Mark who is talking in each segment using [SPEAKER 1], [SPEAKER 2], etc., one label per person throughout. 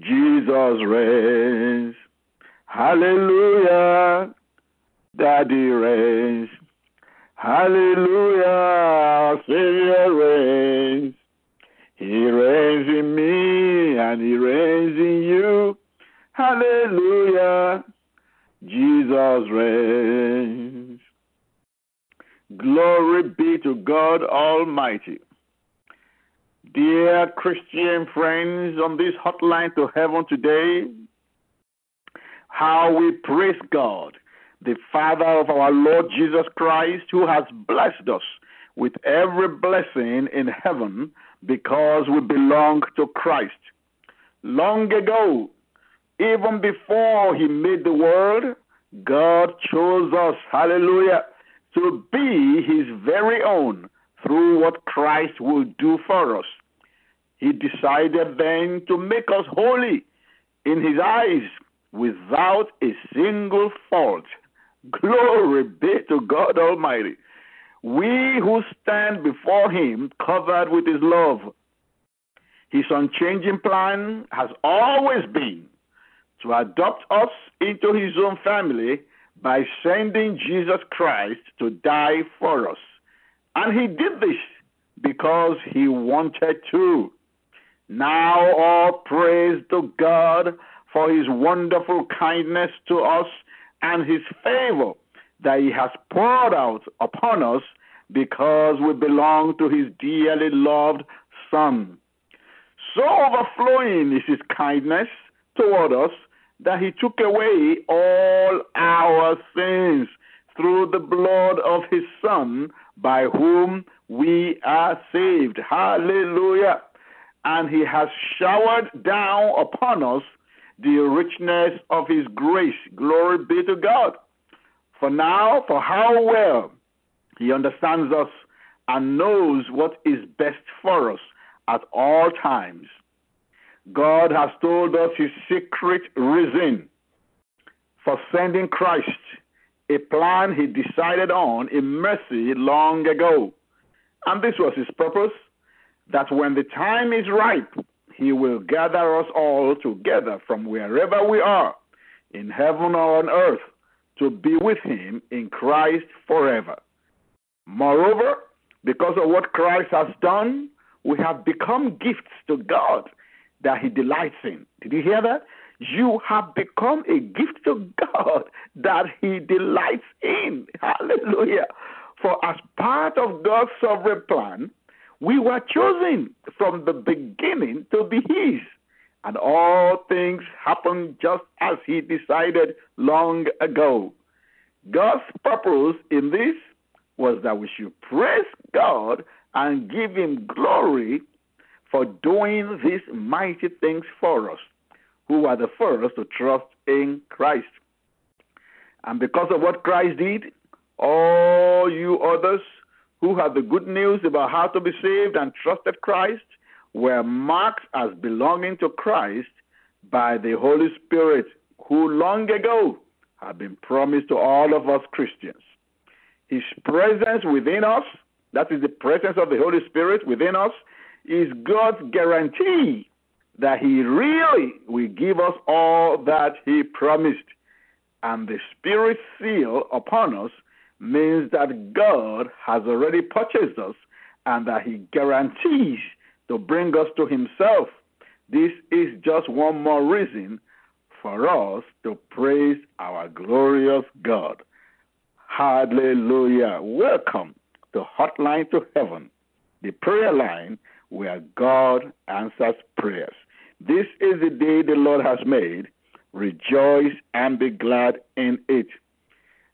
[SPEAKER 1] Jesus reigns. Hallelujah. Daddy reigns. Hallelujah. Savior reigns. He reigns in me and he reigns in you. Hallelujah. Jesus reigns. Glory be to God Almighty. Dear Christian friends on this hotline to heaven today, how we praise God, the Father of our Lord Jesus Christ, who has blessed us with every blessing in heaven because we belong to Christ. Long ago, even before He made the world, God chose us, hallelujah, to be His very own through what Christ will do for us. He decided then to make us holy in His eyes without a single fault. Glory be to God Almighty. We who stand before Him covered with His love. His unchanging plan has always been to adopt us into His own family by sending Jesus Christ to die for us. And He did this because He wanted to. Now all praise to God for his wonderful kindness to us and his favor that he has poured out upon us because we belong to his dearly loved Son. So overflowing is his kindness toward us that he took away all our sins through the blood of his Son, by whom we are saved. Hallelujah and he has showered down upon us the richness of his grace. Glory be to God. For now, for how well he understands us and knows what is best for us at all times. God has told us his secret reason for sending Christ, a plan he decided on in mercy long ago. And this was his purpose that when the time is ripe, he will gather us all together from wherever we are, in heaven or on earth, to be with him in Christ forever. Moreover, because of what Christ has done, we have become gifts to God that he delights in. Did you hear that? You have become a gift to God that he delights in. Hallelujah. For as part of God's sovereign plan, we were chosen from the beginning to be His. And all things happened just as He decided long ago. God's purpose in this was that we should praise God and give Him glory for doing these mighty things for us, who are the first to trust in Christ. And because of what Christ did, all you others who had the good news about how to be saved and trusted Christ were marked as belonging to Christ by the Holy Spirit, who long ago had been promised to all of us Christians. His presence within us, that is the presence of the Holy Spirit within us, is God's guarantee that He really will give us all that He promised. And the Spirit seal upon us means that God has already purchased us and that He guarantees to bring us to Himself. This is just one more reason for us to praise our glorious God. Hallelujah. Welcome to Hotline to Heaven, the prayer line where God answers prayers. This is the day the Lord has made. Rejoice and be glad in it.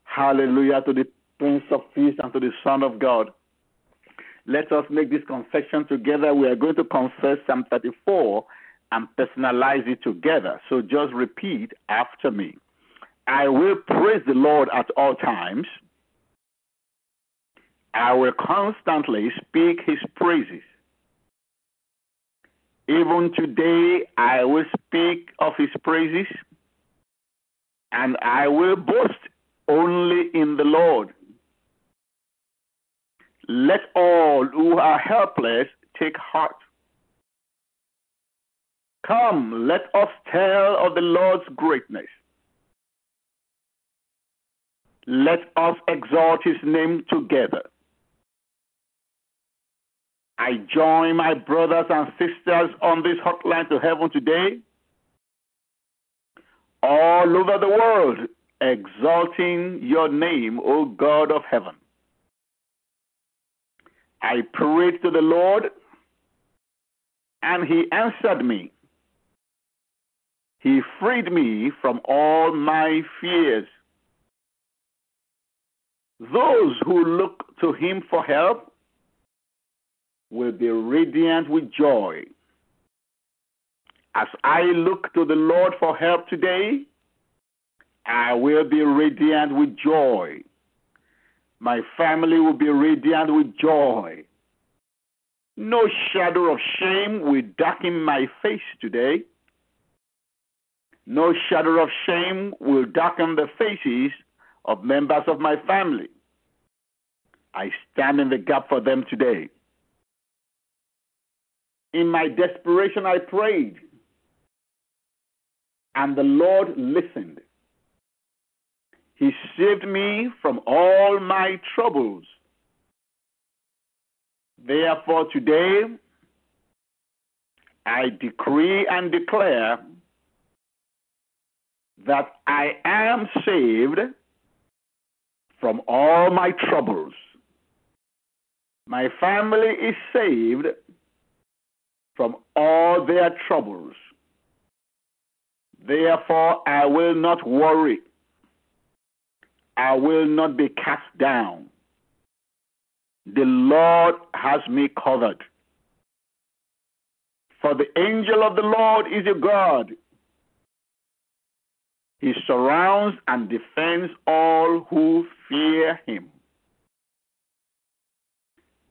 [SPEAKER 1] Hallelujah to the Prince of Peace and to the Son of God. Let us make this confession together. We are going to confess Psalm 34 and personalize it together. So just repeat after me. I will praise the Lord at all times. I will constantly speak his praises. Even today, I will speak of his praises, and I will boast only in the Lord. Let all who are helpless take heart. Come, let us tell of the Lord's greatness. Let us exalt his name together. I join my brothers and sisters on this hotline to heaven today, all over the world, exalting your name, O God of heaven. I prayed to the Lord, and he answered me. He freed me from all my fears. Those who look to him for help will be radiant with joy. As I look to the Lord for help today, I will be radiant with joy. My family will be radiant with joy. No shadow of shame will darken my face today. No shadow of shame will darken the faces of members of my family. I stand in the gap for them today. In my desperation, I prayed, and the Lord listened. He saved me from all my troubles. Therefore, today, I decree and declare that I am saved from all my troubles. My family is saved from all their troubles. Therefore, I will not worry. I will not be cast down. The Lord has me covered. For the angel of the Lord is a God. He surrounds and defends all who fear him.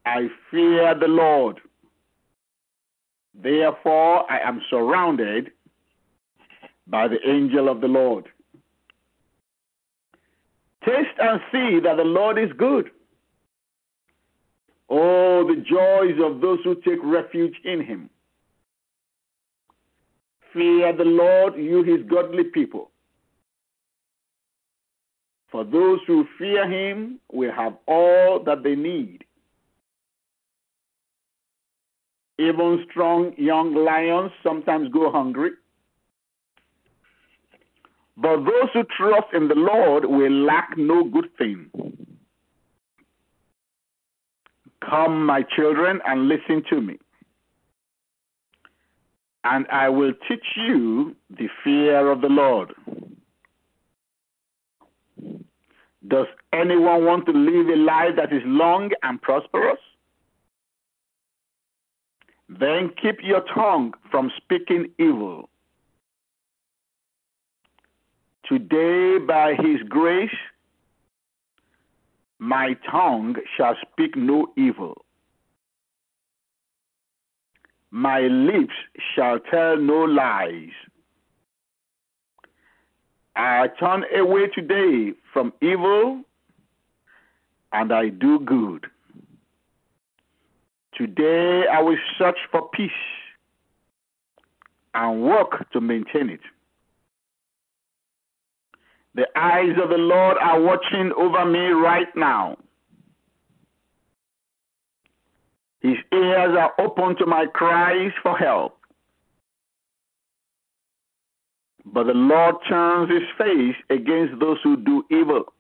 [SPEAKER 1] I fear the Lord. Therefore, I am surrounded by the angel of the Lord. Taste and see that the Lord is good. Oh, the joys of those who take refuge in him. Fear the Lord, you his godly people. For those who fear him will have all that they need. Even strong young lions sometimes go hungry. But those who trust in the Lord will lack no good thing. Come, my children, and listen to me. And I will teach you the fear of the Lord. Does anyone want to live a life that is long and prosperous? Then keep your tongue from speaking evil. Today, by his grace, my tongue shall speak no evil. My lips shall tell no lies. I turn away today from evil and I do good. Today I will search for peace and work to maintain it. The eyes of the Lord are watching over me right now. His ears are open to my cries for help. But the Lord turns his face against those who do evil.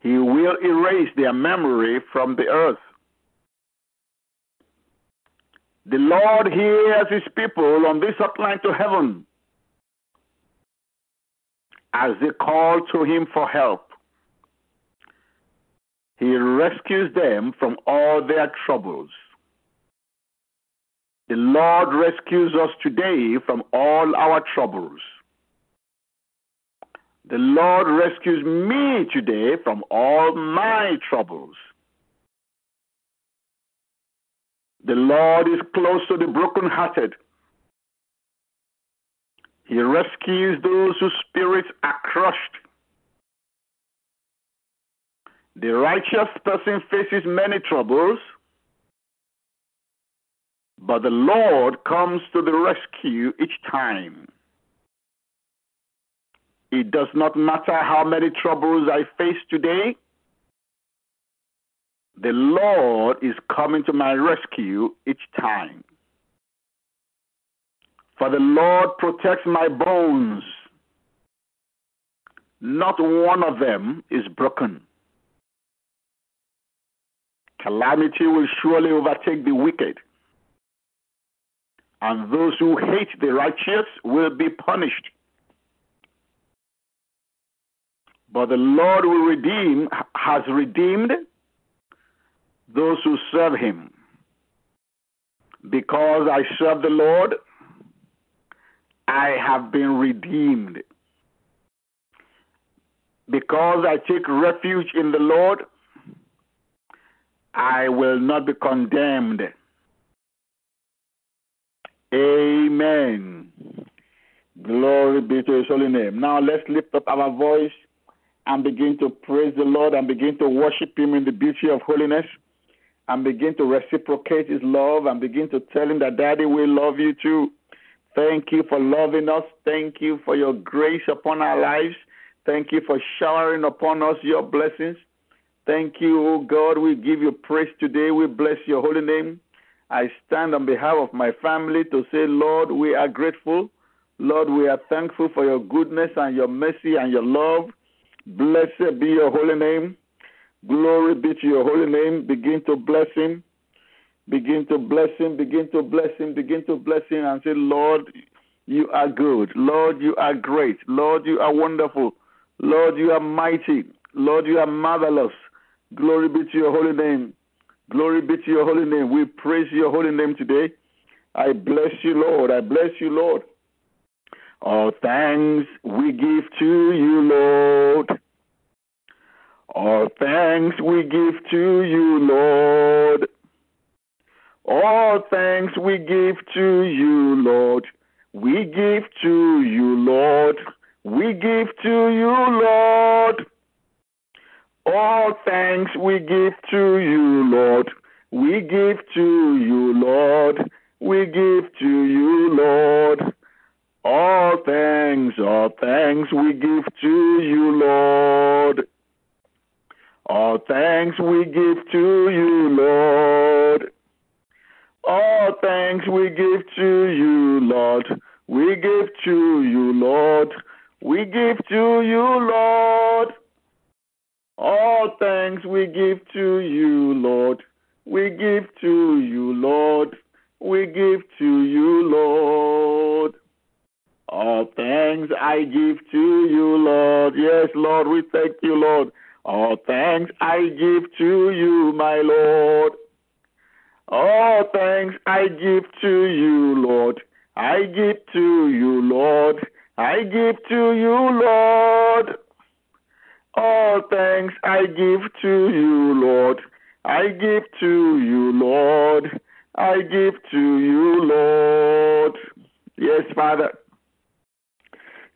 [SPEAKER 1] He will erase their memory from the earth. The Lord hears his people on this hotline to heaven as they call to him for help. He rescues them from all their troubles. The Lord rescues us today from all our troubles. The Lord rescues me today from all my troubles. The Lord is close to the brokenhearted he rescues those whose spirits are crushed. The righteous person faces many troubles, But the Lord comes to the rescue each time. It does not matter how many troubles I face today. The Lord is coming to my rescue each time. For the Lord protects my bones. Not one of them is broken. Calamity will surely overtake the wicked, and those who hate the righteous will be punished. But the Lord will redeem, has redeemed those who serve him. Because I serve the Lord, I have been redeemed. Because I take refuge in the Lord, I will not be condemned. Amen. Glory be to his holy name. Now let's lift up our voice and begin to praise the Lord and begin to worship him in the beauty of holiness and begin to reciprocate his love and begin to tell him that daddy will love you too. Thank you for loving us. Thank you for your grace upon our lives. Thank you for showering upon us your blessings. Thank you, O God. We give you praise today. We bless your holy name. I stand on behalf of my family to say, Lord, we are grateful. Lord, we are thankful for your goodness and your mercy and your love. Blessed be your holy name. Glory be to your holy name. Begin to bless him. Begin to bless him. Begin to bless him. Begin to bless him and say, Lord, you are good. Lord, you are great. Lord, you are wonderful. Lord, you are mighty. Lord, you are marvelous. Glory be to your holy name. Glory be to your holy name. We praise your holy name today. I bless you, Lord. I bless you, Lord. All thanks we give to you, Lord. All thanks we give to you, Lord. All thanks we give to you, Lord. We give to you, Lord. We give to you, Lord. All thanks we give to you, Lord. We give to you, Lord. We give to you, Lord. All thanks, all thanks we give to you, Lord. All thanks we give to you, Lord. All thanks we give to you, Lord. We give to you, Lord. We give to you, Lord. All thanks we give to you, Lord. We give to you, Lord. We give to you, Lord. All thanks I give to you, Lord. Yes, Lord, we thank you, Lord. All thanks I give to you, my Lord. All thanks I give to you, Lord. I give to you, Lord. I give to you, Lord. All thanks I give to you, Lord. I give to you, Lord. I give to you, Lord. Yes, Father.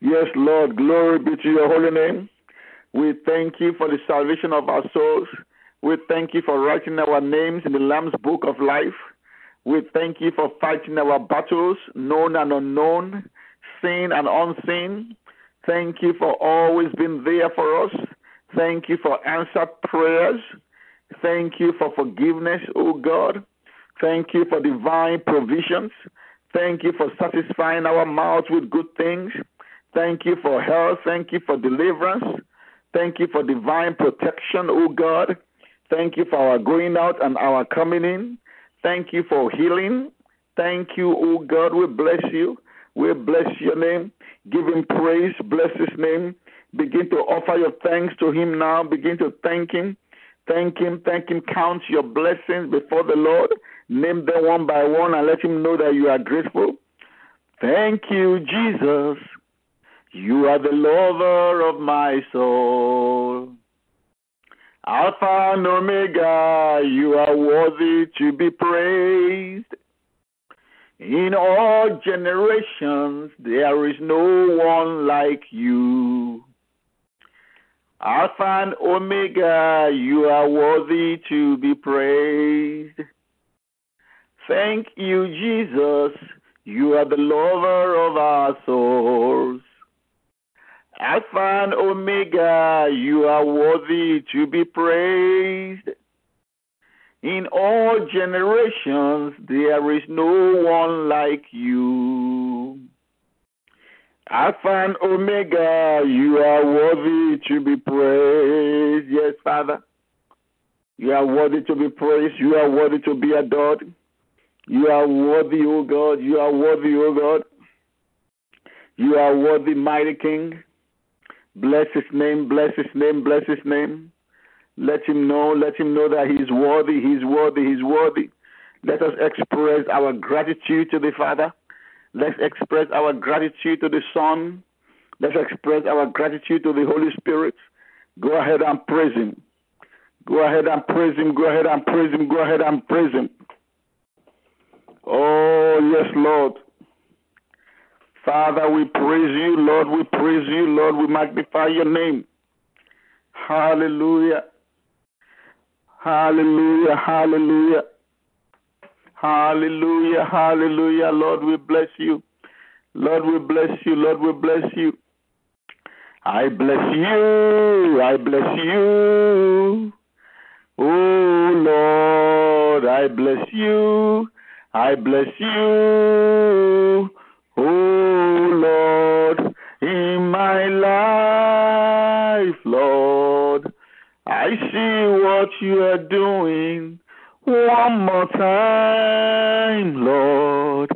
[SPEAKER 1] Yes, Lord. Glory be to your holy name. We thank you for the salvation of our souls. We thank you for writing our names in the Lamb's book of life. We thank you for fighting our battles, known and unknown, seen and unseen. Thank you for always being there for us. Thank you for answered prayers. Thank you for forgiveness, O God. Thank you for divine provisions. Thank you for satisfying our mouths with good things. Thank you for health. Thank you for deliverance. Thank you for divine protection, O God. Thank you for our going out and our coming in. Thank you for healing. Thank you, O God. We bless you. We bless your name. Give him praise. Bless his name. Begin to offer your thanks to him now. Begin to thank him. Thank him. Thank him. Count your blessings before the Lord. Name them one by one and let him know that you are grateful. Thank you, Jesus. You are the lover of my soul. Alpha and Omega, you are worthy to be praised. In all generations, there is no one like you. Alpha and Omega, you are worthy to be praised. Thank you, Jesus. You are the lover of our souls. Alpha and Omega, you are worthy to be praised. In all generations, there is no one like you. Alpha and Omega, you are worthy to be praised. Yes, Father. You are worthy to be praised. You are worthy to be adored. You are worthy, O God. You are worthy, O God. You are worthy, mighty King. Bless his name, bless his name, bless his name. Let him know, let him know that he is worthy, he is worthy, he is worthy. Let us express our gratitude to the Father. Let's express our gratitude to the Son. Let's express our gratitude to the Holy Spirit. Go ahead and praise Him. Go ahead and praise Him. Go ahead and praise Him. Go ahead and praise Him. Oh, yes, Lord. Father, we praise you. Lord, we praise you. Lord, we magnify your name. Hallelujah. Hallelujah. Hallelujah. Hallelujah. Hallelujah. Lord, we bless you. Lord, we bless you. Lord, we bless you. I bless you. I bless you. Oh, Lord, I bless you. I bless you. Oh, Lord, in my life, Lord, I see what you are doing. One more time, Lord,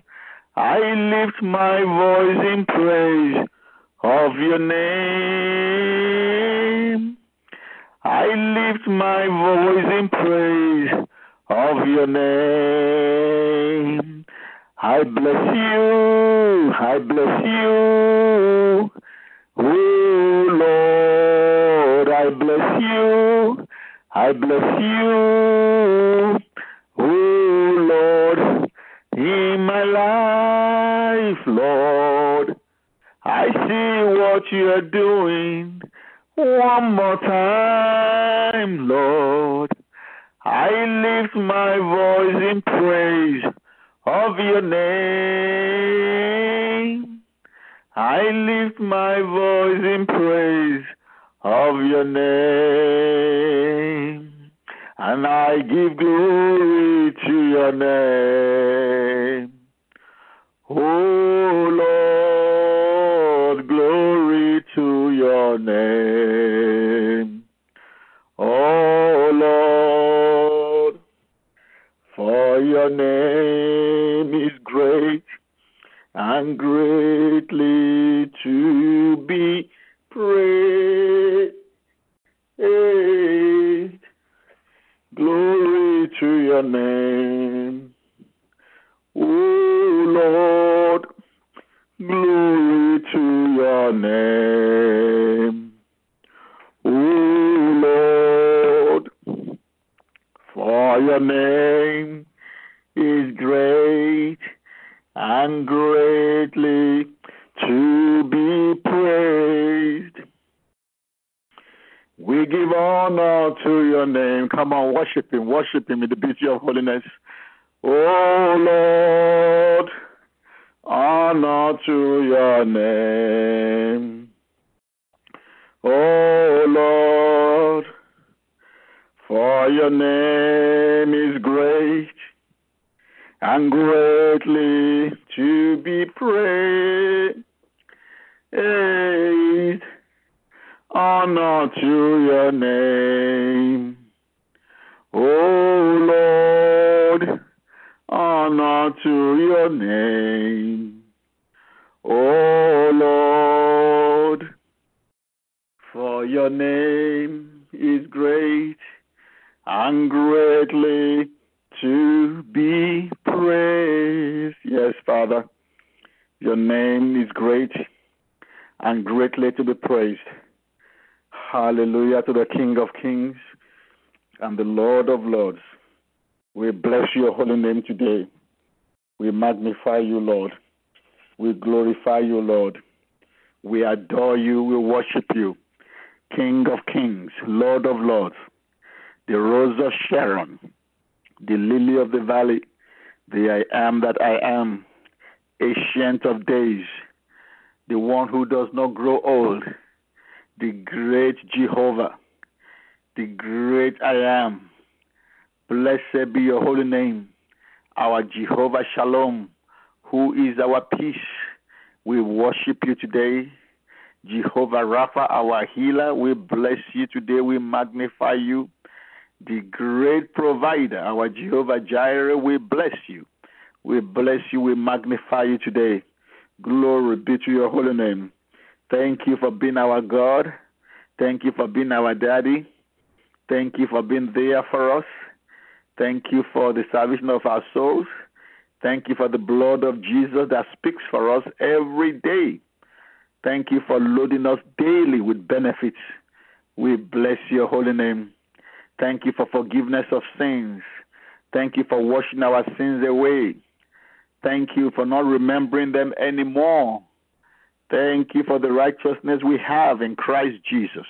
[SPEAKER 1] I lift my voice in praise of your name. I lift my voice in praise of your name. I bless you, I bless you. Oh Lord, I bless you, I bless you. Oh Lord, in my life, Lord, I see what you are doing. One more time, Lord. I lift my voice in praise of your name. I lift my voice in praise of your name. And I give glory to your name. Oh Lord, glory to your name. Your name is great and greatly to be praised. Glory to your name. O Lord, glory to your name. O Lord, for your name is great and greatly to be praised. We give honor to your name. Come on, worship him, worship him in the beauty of holiness. Oh Lord, honor to your name. Oh Lord, for your name is great and greatly to be praised. Honor to your name. Oh Lord, honor to your name. Oh Lord, for your name is great and greatly to be praised. Yes, Father, your name is great and greatly to be praised. Hallelujah to the King of Kings and the Lord of Lords. We bless your holy name today. We magnify you, Lord. We glorify you, Lord. We adore you. We worship you. King of Kings, Lord of Lords, the Rose of Sharon, the Lily of the Valley, the I am that I am, ancient of days, the one who does not grow old, the great Jehovah, the great I am. Blessed be your holy name, our Jehovah Shalom, who is our peace. We worship you today. Jehovah Rapha, our healer, we bless you today. We magnify you. The great provider, our Jehovah Jireh, we bless you. We bless you. We magnify you today. Glory be to your holy name. Thank you for being our God. Thank you for being our daddy. Thank you for being there for us. Thank you for the salvation of our souls. Thank you for the blood of Jesus that speaks for us every day. Thank you for loading us daily with benefits. We bless your holy name. Thank you for forgiveness of sins. Thank you for washing our sins away. Thank you for not remembering them anymore. Thank you for the righteousness we have in Christ Jesus.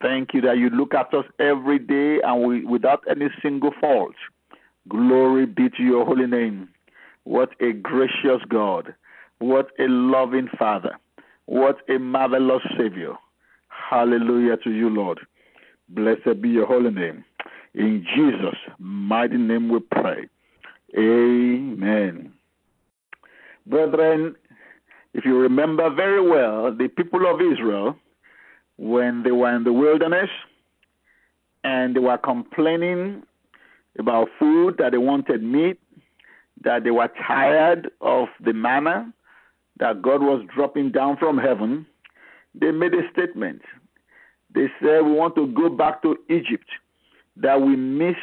[SPEAKER 1] Thank you that you look at us every day and we, without any single fault. Glory be to your holy name. What a gracious God. What a loving Father. What a marvelous Savior. Hallelujah to you, Lord. Blessed be your holy name. In Jesus' mighty name we pray. Amen. Brethren, if you remember very well, the people of Israel, when they were in the wilderness and they were complaining about food, that they wanted meat, that they were tired of the manna that God was dropping down from heaven, they made a statement. They said, We want to go back to Egypt, that we miss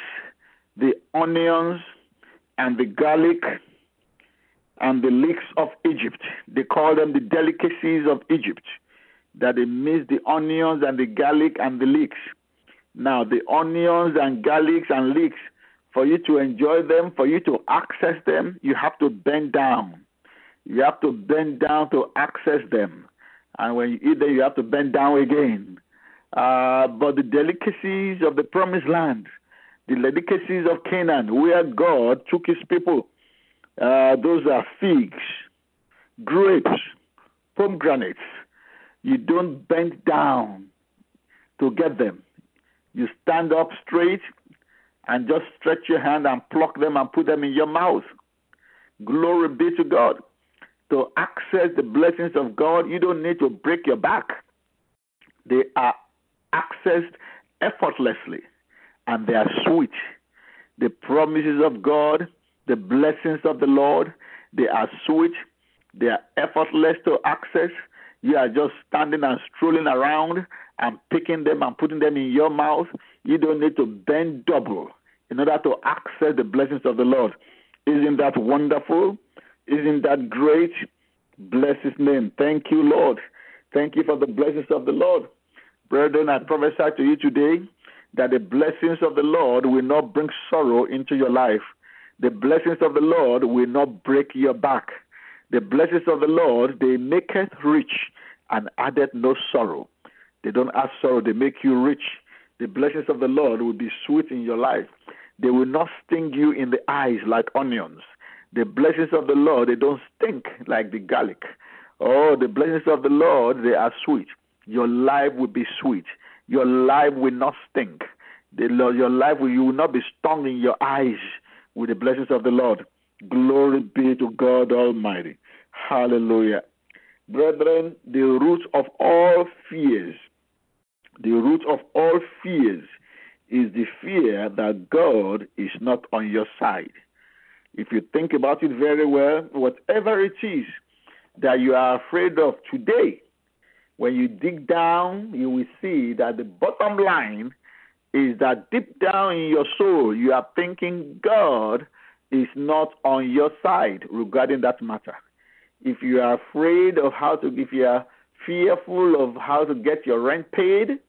[SPEAKER 1] the onions and the garlic and the leeks of Egypt. They call them the delicacies of Egypt, that they miss the onions and the garlic and the leeks. Now, the onions and garlics and leeks, for you to enjoy them, for you to access them, you have to bend down. You have to bend down to access them. And when you eat them, you have to bend down again. Uh, but the delicacies of the promised land, the delicacies of Canaan, where God took his people, uh, those are figs, grapes, pomegranates. You don't bend down to get them. You stand up straight and just stretch your hand and pluck them and put them in your mouth. Glory be to God. To access the blessings of God, you don't need to break your back. They are accessed effortlessly and they are sweet. The promises of God, the blessings of the Lord, they are sweet, they are effortless to access. You are just standing and strolling around and picking them and putting them in your mouth. You don't need to bend double in order to access the blessings of the Lord. Isn't that wonderful? Isn't that great? Bless his name. Thank you, Lord. Thank you for the blessings of the Lord. Brethren, I prophesy to you today that the blessings of the Lord will not bring sorrow into your life. The blessings of the Lord will not break your back. The blessings of the Lord, they maketh rich and addeth no sorrow. They don't add sorrow, they make you rich. The blessings of the Lord will be sweet in your life. They will not sting you in the eyes like onions. The blessings of the Lord, they don't stink like the garlic. Oh, the blessings of the Lord, they are sweet your life will be sweet. Your life will not stink. The, your life will, you will not be stung in your eyes with the blessings of the Lord. Glory be to God Almighty. Hallelujah. Brethren, the root of all fears, the root of all fears is the fear that God is not on your side. If you think about it very well, whatever it is that you are afraid of today, when you dig down, you will see that the bottom line is that deep down in your soul, you are thinking God is not on your side regarding that matter. If you are afraid of how to, if you are fearful of how to get your rent paid,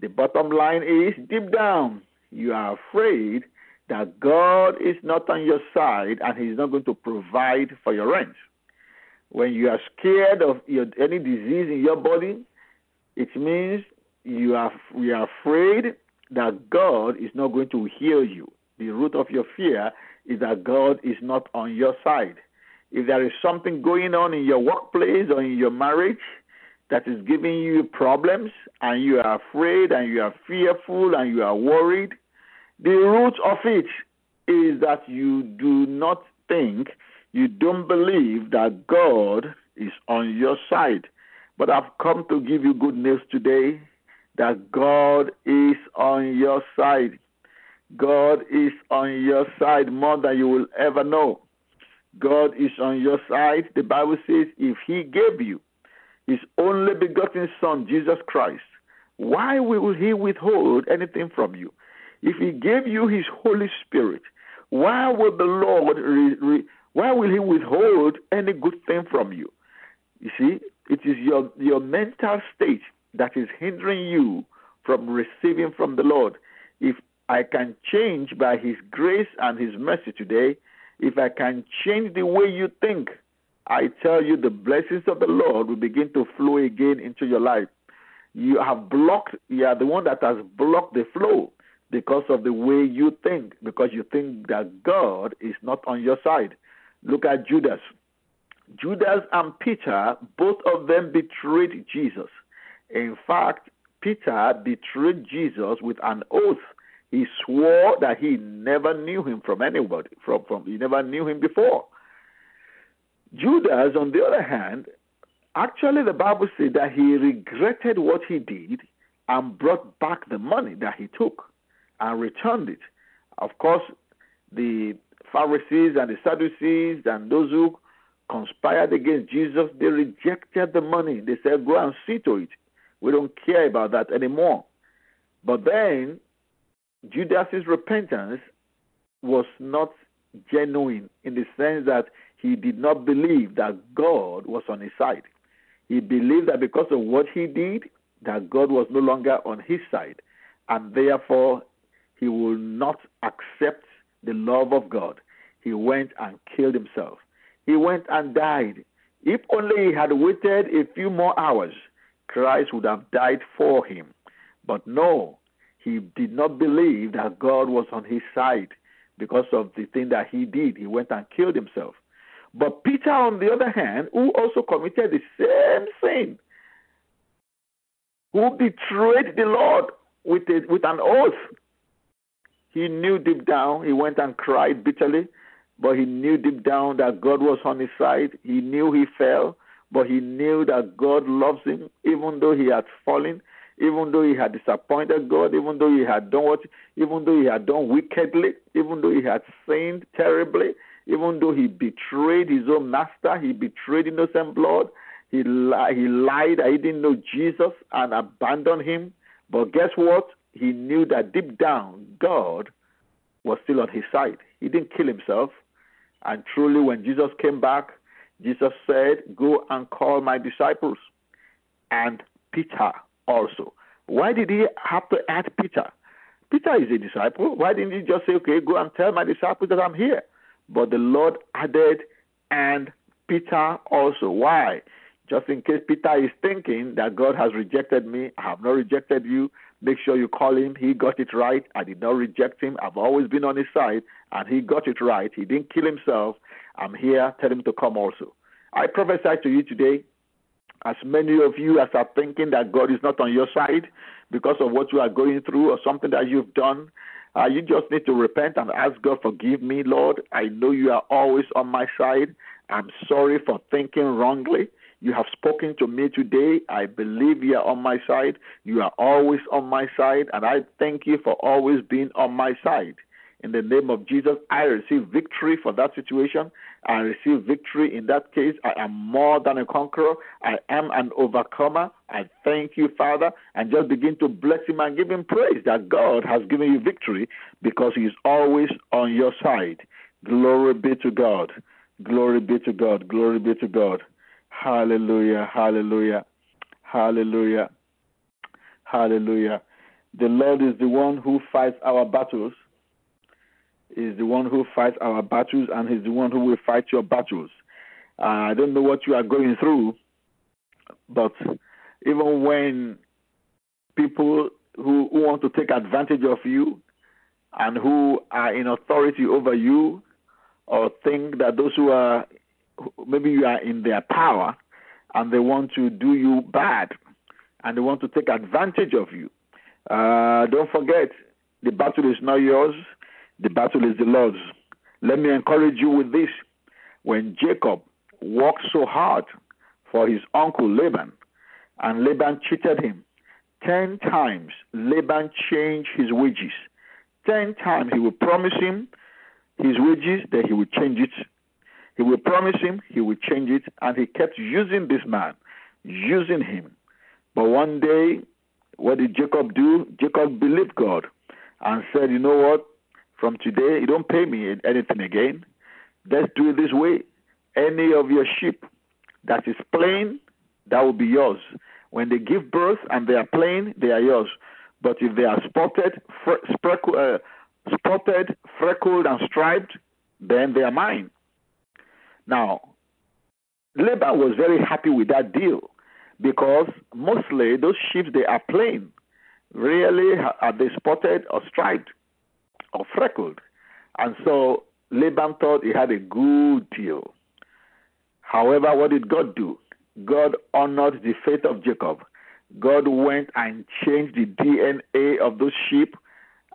[SPEAKER 1] the bottom line is deep down, you are afraid that God is not on your side and He's not going to provide for your rent. When you are scared of your, any disease in your body, it means you are, you are afraid that God is not going to heal you. The root of your fear is that God is not on your side. If there is something going on in your workplace or in your marriage that is giving you problems and you are afraid and you are fearful and you are worried, the root of it is that you do not think, you don't believe that God is on your side. But I've come to give you good news today that God is on your side. God is on your side more than you will ever know. God is on your side. The Bible says, if He gave you His only begotten Son, Jesus Christ, why will He withhold anything from you? If He gave you His Holy Spirit, why will the Lord, re, re, why will He withhold any good thing from you? You see, it is your, your mental state that is hindering you from receiving from the Lord. If I can change by His grace and His mercy today, if I can change the way you think, I tell you the blessings of the Lord will begin to flow again into your life. You have blocked, you are the one that has blocked the flow because of the way you think, because you think that God is not on your side. Look at Judas. Judas and Peter, both of them betrayed Jesus. In fact, Peter betrayed Jesus with an oath. He swore that he never knew him from anybody, from, from he never knew him before. Judas, on the other hand, actually the Bible said that he regretted what he did and brought back the money that he took and returned it. Of course, the Pharisees and the Sadducees and those who conspired against Jesus, they rejected the money. They said, Go and see to it. We don't care about that anymore. But then Judas's repentance was not genuine in the sense that he did not believe that God was on his side. He believed that because of what he did, that God was no longer on his side, and therefore he will not accept the love of God. He went and killed himself. He went and died. If only he had waited a few more hours, Christ would have died for him. But no, he did not believe that God was on his side because of the thing that he did. He went and killed himself. But Peter, on the other hand, who also committed the same sin, who betrayed the Lord with, a, with an oath, he knew deep down, he went and cried bitterly, but he knew deep down that God was on his side. He knew he fell, but he knew that God loves him, even though he had fallen, even though he had disappointed God, even though he had done what, even though he had done wickedly, even though he had sinned terribly, even though he betrayed his own master, he betrayed innocent blood, he, li- he lied, I didn't know Jesus and abandoned him. But guess what? He knew that deep down, God was still on his side. He didn't kill himself. And truly, when Jesus came back, Jesus said, Go and call my disciples and Peter also. Why did he have to add Peter? Peter is a disciple. Why didn't he just say, Okay, go and tell my disciples that I'm here? But the Lord added, and Peter also. Why? Just in case Peter is thinking that God has rejected me, I have not rejected you. Make sure you call him. He got it right. I did not reject him. I've always been on his side, and he got it right. He didn't kill himself. I'm here. Tell him to come also. I prophesy to you today, as many of you as are thinking that God is not on your side because of what you are going through or something that you've done, uh, you just need to repent and ask God, forgive me, Lord. I know you are always on my side. I'm sorry for thinking wrongly. You have spoken to me today. I believe you are on my side. You are always on my side, and I thank you for always being on my side. In the name of Jesus, I receive victory for that situation. I receive victory in that case. I am more than a conqueror. I am an overcomer. I thank you, Father, and just begin to bless Him and give Him praise that God has given you victory because He is always on your side. Glory be to God. Glory be to God. Glory be to God. Hallelujah, hallelujah, hallelujah, hallelujah. The Lord is the one who fights our battles, is the one who fights our battles, and He's the one who will fight your battles. Uh, I don't know what you are going through, but even when people who, who want to take advantage of you, and who are in authority over you, or think that those who are maybe you are in their power and they want to do you bad and they want to take advantage of you. Uh, don't forget, the battle is not yours, the battle is the Lord's. Let me encourage you with this. When Jacob worked so hard for his uncle Laban, and Laban cheated him, ten times Laban changed his wages. Ten times he would promise him his wages, then he would change it. He will promise him, he will change it, and he kept using this man, using him. But one day, what did Jacob do? Jacob believed God and said, You know what? From today, you don't pay me anything again. Let's do it this way. Any of your sheep that is plain, that will be yours. When they give birth and they are plain, they are yours. But if they are spotted, fre- uh, spotted, freckled, and striped, then they are mine. Now, Laban was very happy with that deal because mostly those sheep they are plain. Rarely are they spotted or striped or freckled. And so Laban thought he had a good deal. However, what did God do? God honored the faith of Jacob. God went and changed the DNA of those sheep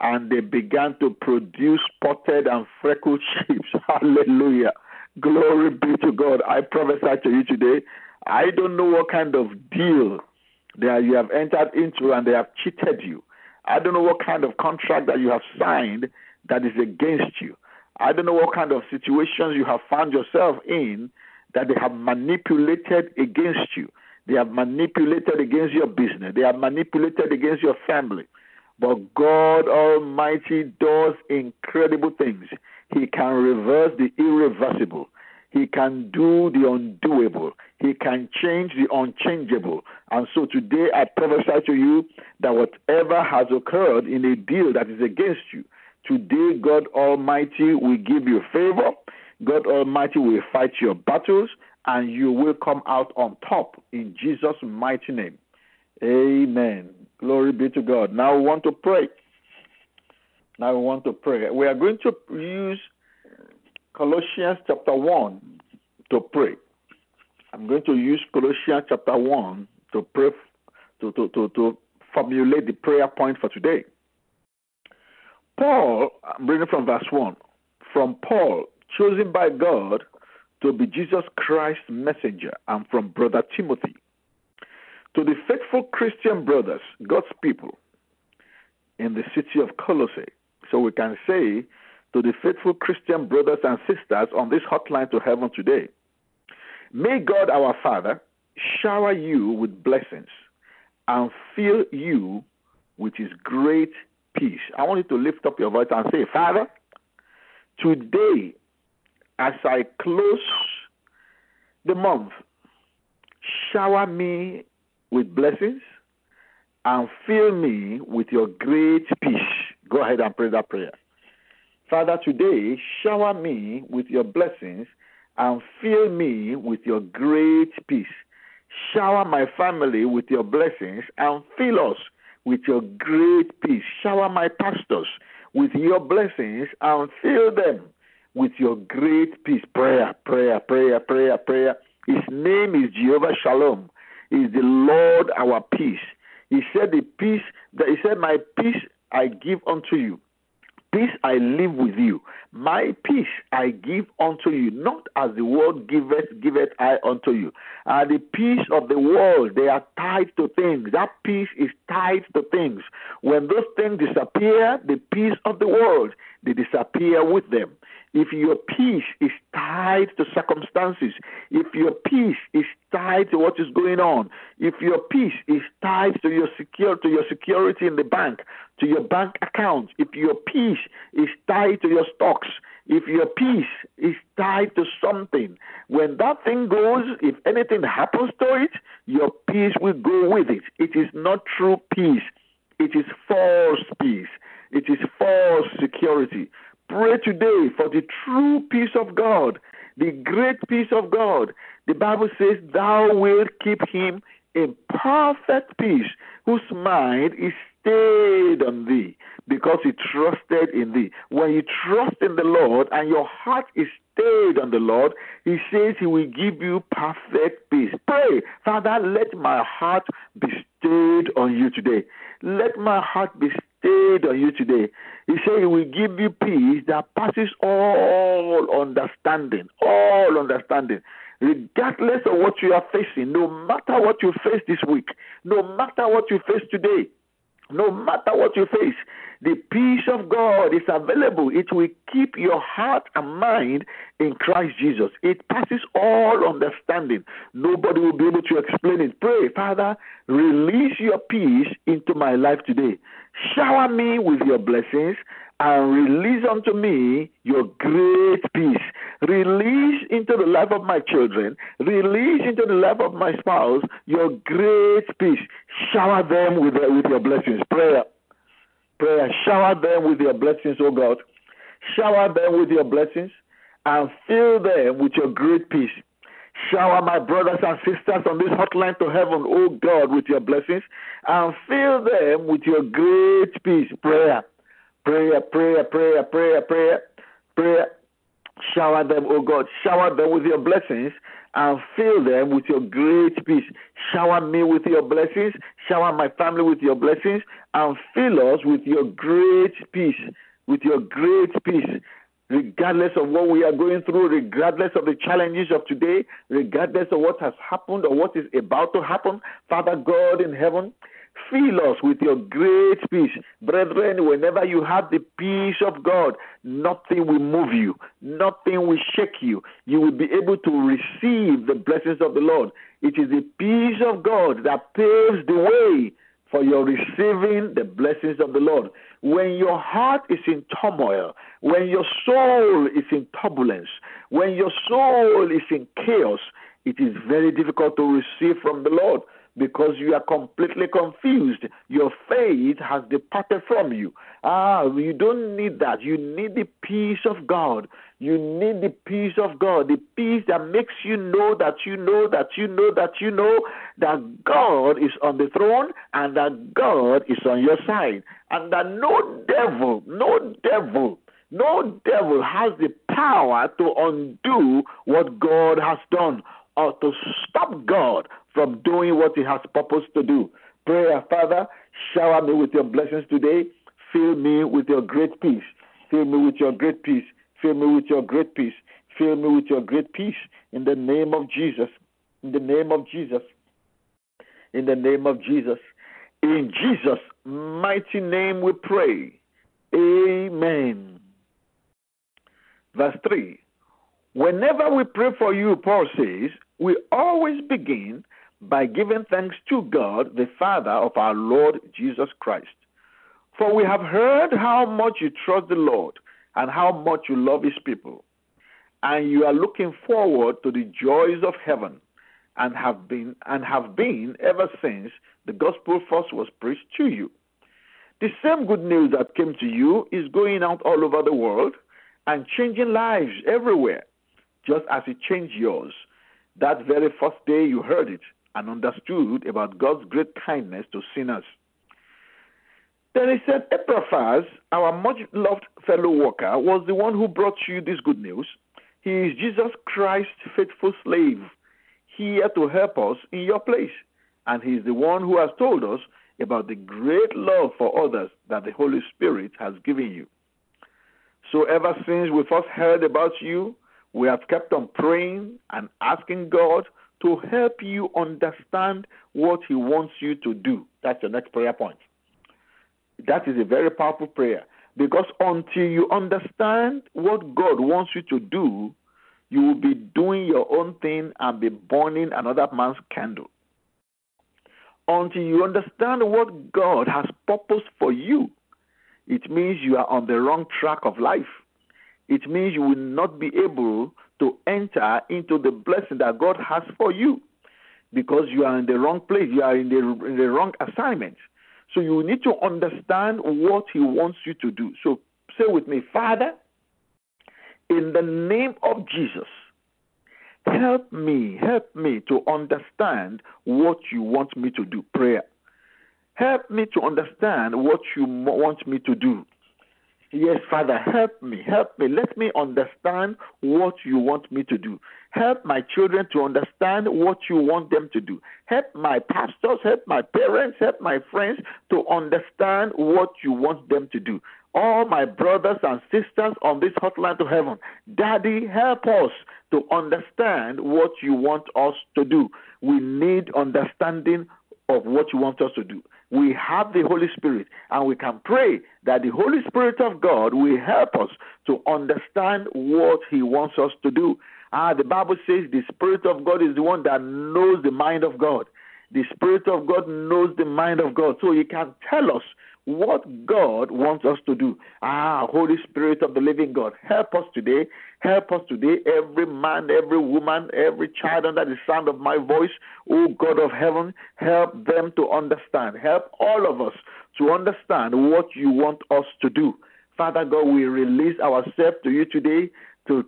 [SPEAKER 1] and they began to produce spotted and freckled sheep. Hallelujah. Glory be to God. I prophesy to you today. I don't know what kind of deal that you have entered into and they have cheated you. I don't know what kind of contract that you have signed that is against you. I don't know what kind of situations you have found yourself in that they have manipulated against you. They have manipulated against your business. They have manipulated against your family. But God Almighty does incredible things. He can reverse the irreversible. He can do the undoable. He can change the unchangeable. And so today I prophesy to you that whatever has occurred in a deal that is against you, today God Almighty will give you favor. God Almighty will fight your battles and you will come out on top in Jesus' mighty name. Amen. Glory be to God. Now we want to pray. Now we want to pray. We are going to use Colossians chapter 1 to pray. I'm going to use Colossians chapter 1 to pray to, to, to, to formulate the prayer point for today. Paul, I'm reading from verse 1. From Paul, chosen by God to be Jesus Christ's messenger, and from brother Timothy. To the faithful Christian brothers, God's people, in the city of Colossae. So we can say to the faithful Christian brothers and sisters on this hotline to heaven today. May God our Father shower you with blessings and fill you with his great peace. I want you to lift up your voice and say, Father, today, as I close the month, shower me with blessings and fill me with your great peace. Go ahead and pray that prayer. Father, today, shower me with your blessings and fill me with your great peace. Shower my family with your blessings and fill us with your great peace. Shower my pastors with your blessings and fill them with your great peace. Prayer, prayer, prayer, prayer, prayer. His name is Jehovah Shalom. He is the Lord our peace. He said, The peace, that he said, My peace I give unto you Peace I live with you. My peace I give unto you, not as the world giveth, giveth I unto you. Uh, the peace of the world, they are tied to things. That peace is tied to things. When those things disappear, the peace of the world, they disappear with them if your peace is tied to circumstances, if your peace is tied to what is going on, if your peace is tied to your secure to your security in the bank, to your bank account, if your peace is tied to your stocks, if your peace is tied to something, when that thing goes, if anything happens to it, your peace will go with it. It is not true peace. It is false peace. It is false security. Pray today for the true peace of God, the great peace of God. The Bible says, Thou wilt keep him in perfect peace, whose mind is stayed on thee, because he trusted in thee. When you trust in the Lord and your heart is stayed on the Lord, he says he will give you perfect peace. Pray, Father, let my heart be stayed on you today. Let my heart be stayed on you today. He said he will give you peace that passes all understanding, all understanding. Regardless of what you are facing, no matter what you face this week, no matter what you face today, no matter what you face, the peace of God is available. It will keep your heart and mind in Christ Jesus. It passes all understanding. Nobody will be able to explain it. Pray, Father, release your peace into my life today. Shower me with your blessings and release unto me your great peace. Release into the life of my children, release into the life of my spouse your great peace. Shower them with, with your blessings. Prayer. Prayer. Shower them with your blessings, O God. Shower them with your blessings and fill them with your great peace. Shower my brothers and sisters on this hotline to heaven, O God, with your blessings and fill them with your great peace. Prayer prayer, prayer, prayer, prayer, prayer, prayer. Shower them, oh God, shower them with your blessings and fill them with your great peace. Shower me with your blessings, shower my family with your blessings, and fill us with your great peace, with your great peace. Regardless of what we are going through, regardless of the challenges of today, regardless of what has happened or what is about to happen, Father God in heaven, Fill us with your great peace. Brethren, whenever you have the peace of God, nothing will move you, nothing will shake you. You will be able to receive the blessings of the Lord. It is the peace of God that paves the way for your receiving the blessings of the Lord. When your heart is in turmoil, when your soul is in turbulence, when your soul is in chaos, it is very difficult to receive from the Lord because you are completely confused. Your faith has departed from you. Ah, you don't need that. You need the peace of God. You need the peace of God, the peace that makes you know that you know that you know that you know that God is on the throne and that God is on your side, and that no devil, no devil, no devil has the power to undo what God has done or to stop God from doing what He has purposed to do. Prayer, Father, shower me with your blessings today. Fill me with your great peace. Fill me with your great peace. Fill me with your great peace. Fill me with your great peace. In the name of Jesus. In the name of Jesus. In the name of Jesus. In Jesus' mighty name we pray. Amen. Verse 3. Whenever we pray for you, Paul says, we always begin by giving thanks to God, the Father of our Lord Jesus Christ. For we have heard how much you trust the Lord and how much you love his people. And you are looking forward to the joys of heaven and have been and have been ever since the gospel first was preached to you. The same good news that came to you is going out all over the world and changing lives everywhere, just as it changed yours that very first day you heard it and understood about God's great kindness to sinners. Then he said, Epaphras, our much loved fellow worker, was the one who brought you this good news. He is Jesus Christ's faithful slave, here to help us in your place. And he is the one who has told us about the great love for others that the Holy Spirit has given you. So, ever since we first heard about you, we have kept on praying and asking God to help you understand what He wants you to do. That's the next prayer point. That is a very powerful prayer because until you understand what God wants you to do, you will be doing your own thing and be burning another man's candle. Until you understand what God has purposed for you, it means you are on the wrong track of life. It means you will not be able to enter into the blessing that God has for you because you are in the wrong place. You are in the, in the wrong assignment. So you need to understand what He wants you to do. So say with me, Father, in the name of Jesus, help me, help me to understand what you want me to do. Prayer. Help me to understand what you want me to do. Yes, Father, help me, help me. Let me understand what you want me to do. Help my children to understand what you want them to do. Help my pastors, help my parents, help my friends to understand what you want them to do. All my brothers and sisters on this hotline to heaven, Daddy, help us to understand what you want us to do. We need understanding of what you want us to do we have the Holy Spirit and we can pray that the Holy Spirit of God will help us to understand what He wants us to do. Ah, the Bible says the Spirit of God is the one that knows the mind of God. The Spirit of God knows the mind of God. So He can tell us what God wants us to do. Ah, Holy Spirit of the living God, help us today. Help us today, every man, every woman, every child under the sound of my voice. Oh God of heaven, help them to understand. Help all of us to understand what you want us to do. Father God, we release ourselves to you today to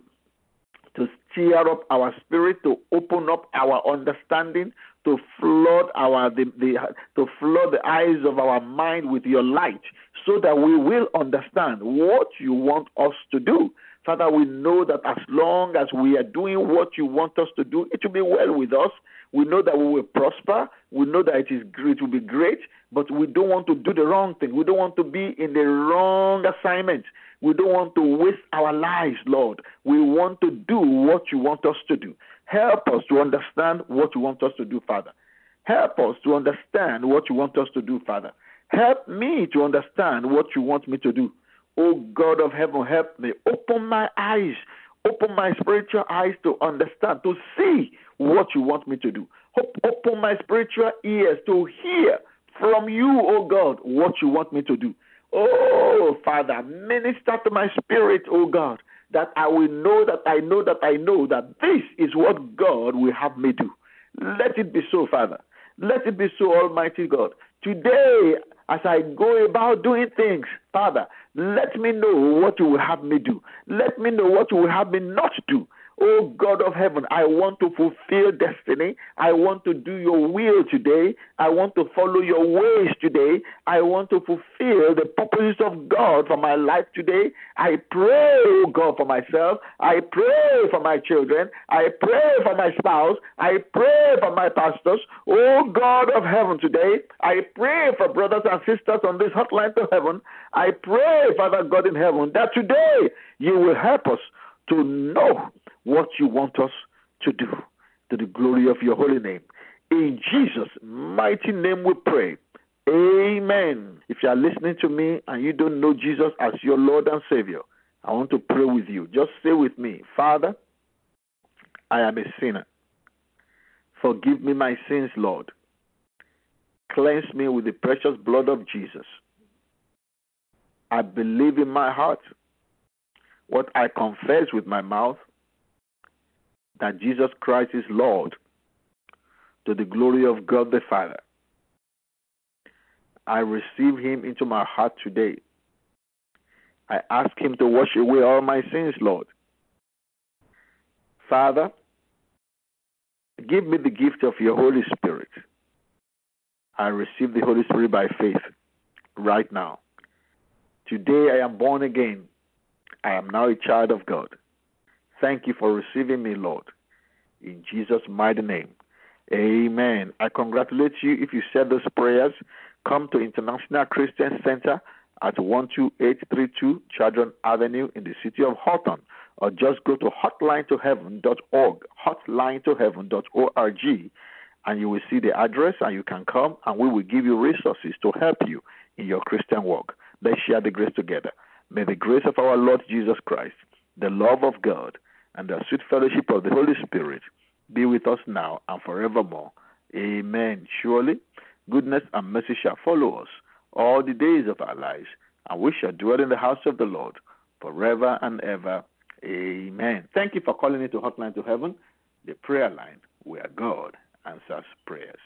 [SPEAKER 1] to stir up our spirit, to open up our understanding, to flood our the, the to flood the eyes of our mind with your light so that we will understand what you want us to do. Father we know that as long as we are doing what you want us to do it will be well with us. We know that we will prosper. We know that it is it will be great but we don't want to do the wrong thing. We don't want to be in the wrong assignment. We don't want to waste our lives lord. We want to do what you want us to do Help us to understand what you want us to do, Father. Help us to understand what you want us to do, Father. Help me to understand what you want me to do. Oh God of heaven, help me. Open my eyes, open my spiritual eyes to understand, to see what you want me to do. Open my spiritual ears to hear from you, oh God, what you want me to do. Oh Father, minister to my spirit, oh God, that I will know that I know that I know that this is what God will have me do. Let it be so, Father. Let it be so, Almighty God. Today, as I go about doing things, Father, let me know what you will have me do. Let me know what you will have me not do. Oh God of heaven, I want to fulfill destiny. I want to do your will today. I want to follow your ways today. I want to fulfill the purposes of God for my life today. I pray, oh God, for myself. I pray for my children. I pray for my spouse. I pray for my pastors. Oh God of heaven, today, I pray for brothers and sisters on this hotline to heaven. I pray, Father God in heaven, that today you will help us to know what you want us to do to the glory of your holy name. In Jesus' mighty name we pray. Amen. If you are listening to me and you don't know Jesus as your Lord and Savior, I want to pray with you. Just say with me, Father, I am a sinner. Forgive me my sins, Lord. Cleanse me with the precious blood of Jesus. I believe in my heart what I confess with my mouth that Jesus Christ is Lord to the glory of God the Father. I receive him into my heart today. I ask him to wash away all my sins, Lord. Father, give me the gift of your Holy Spirit. I receive the Holy Spirit by faith right now. Today I am born again. I am now a child of God. Thank you for receiving me, Lord. In Jesus' mighty name. Amen. I congratulate you if you said those prayers. Come to International Christian Center at 12832 Chadron Avenue in the city of Hawthorne, or just go to hotlinetoheaven.org, hotlinetoheaven.org, and you will see the address and you can come and we will give you resources to help you in your Christian walk. Let's share the grace together. May the grace of our Lord Jesus Christ, the love of God, and the sweet fellowship of the Holy Spirit be with us now and forevermore. Amen. Surely, goodness and mercy shall follow us all the days of our lives, and we shall dwell in the house of the Lord forever and ever. Amen. Thank you for calling into Hotline to Heaven, the prayer line where God answers prayers.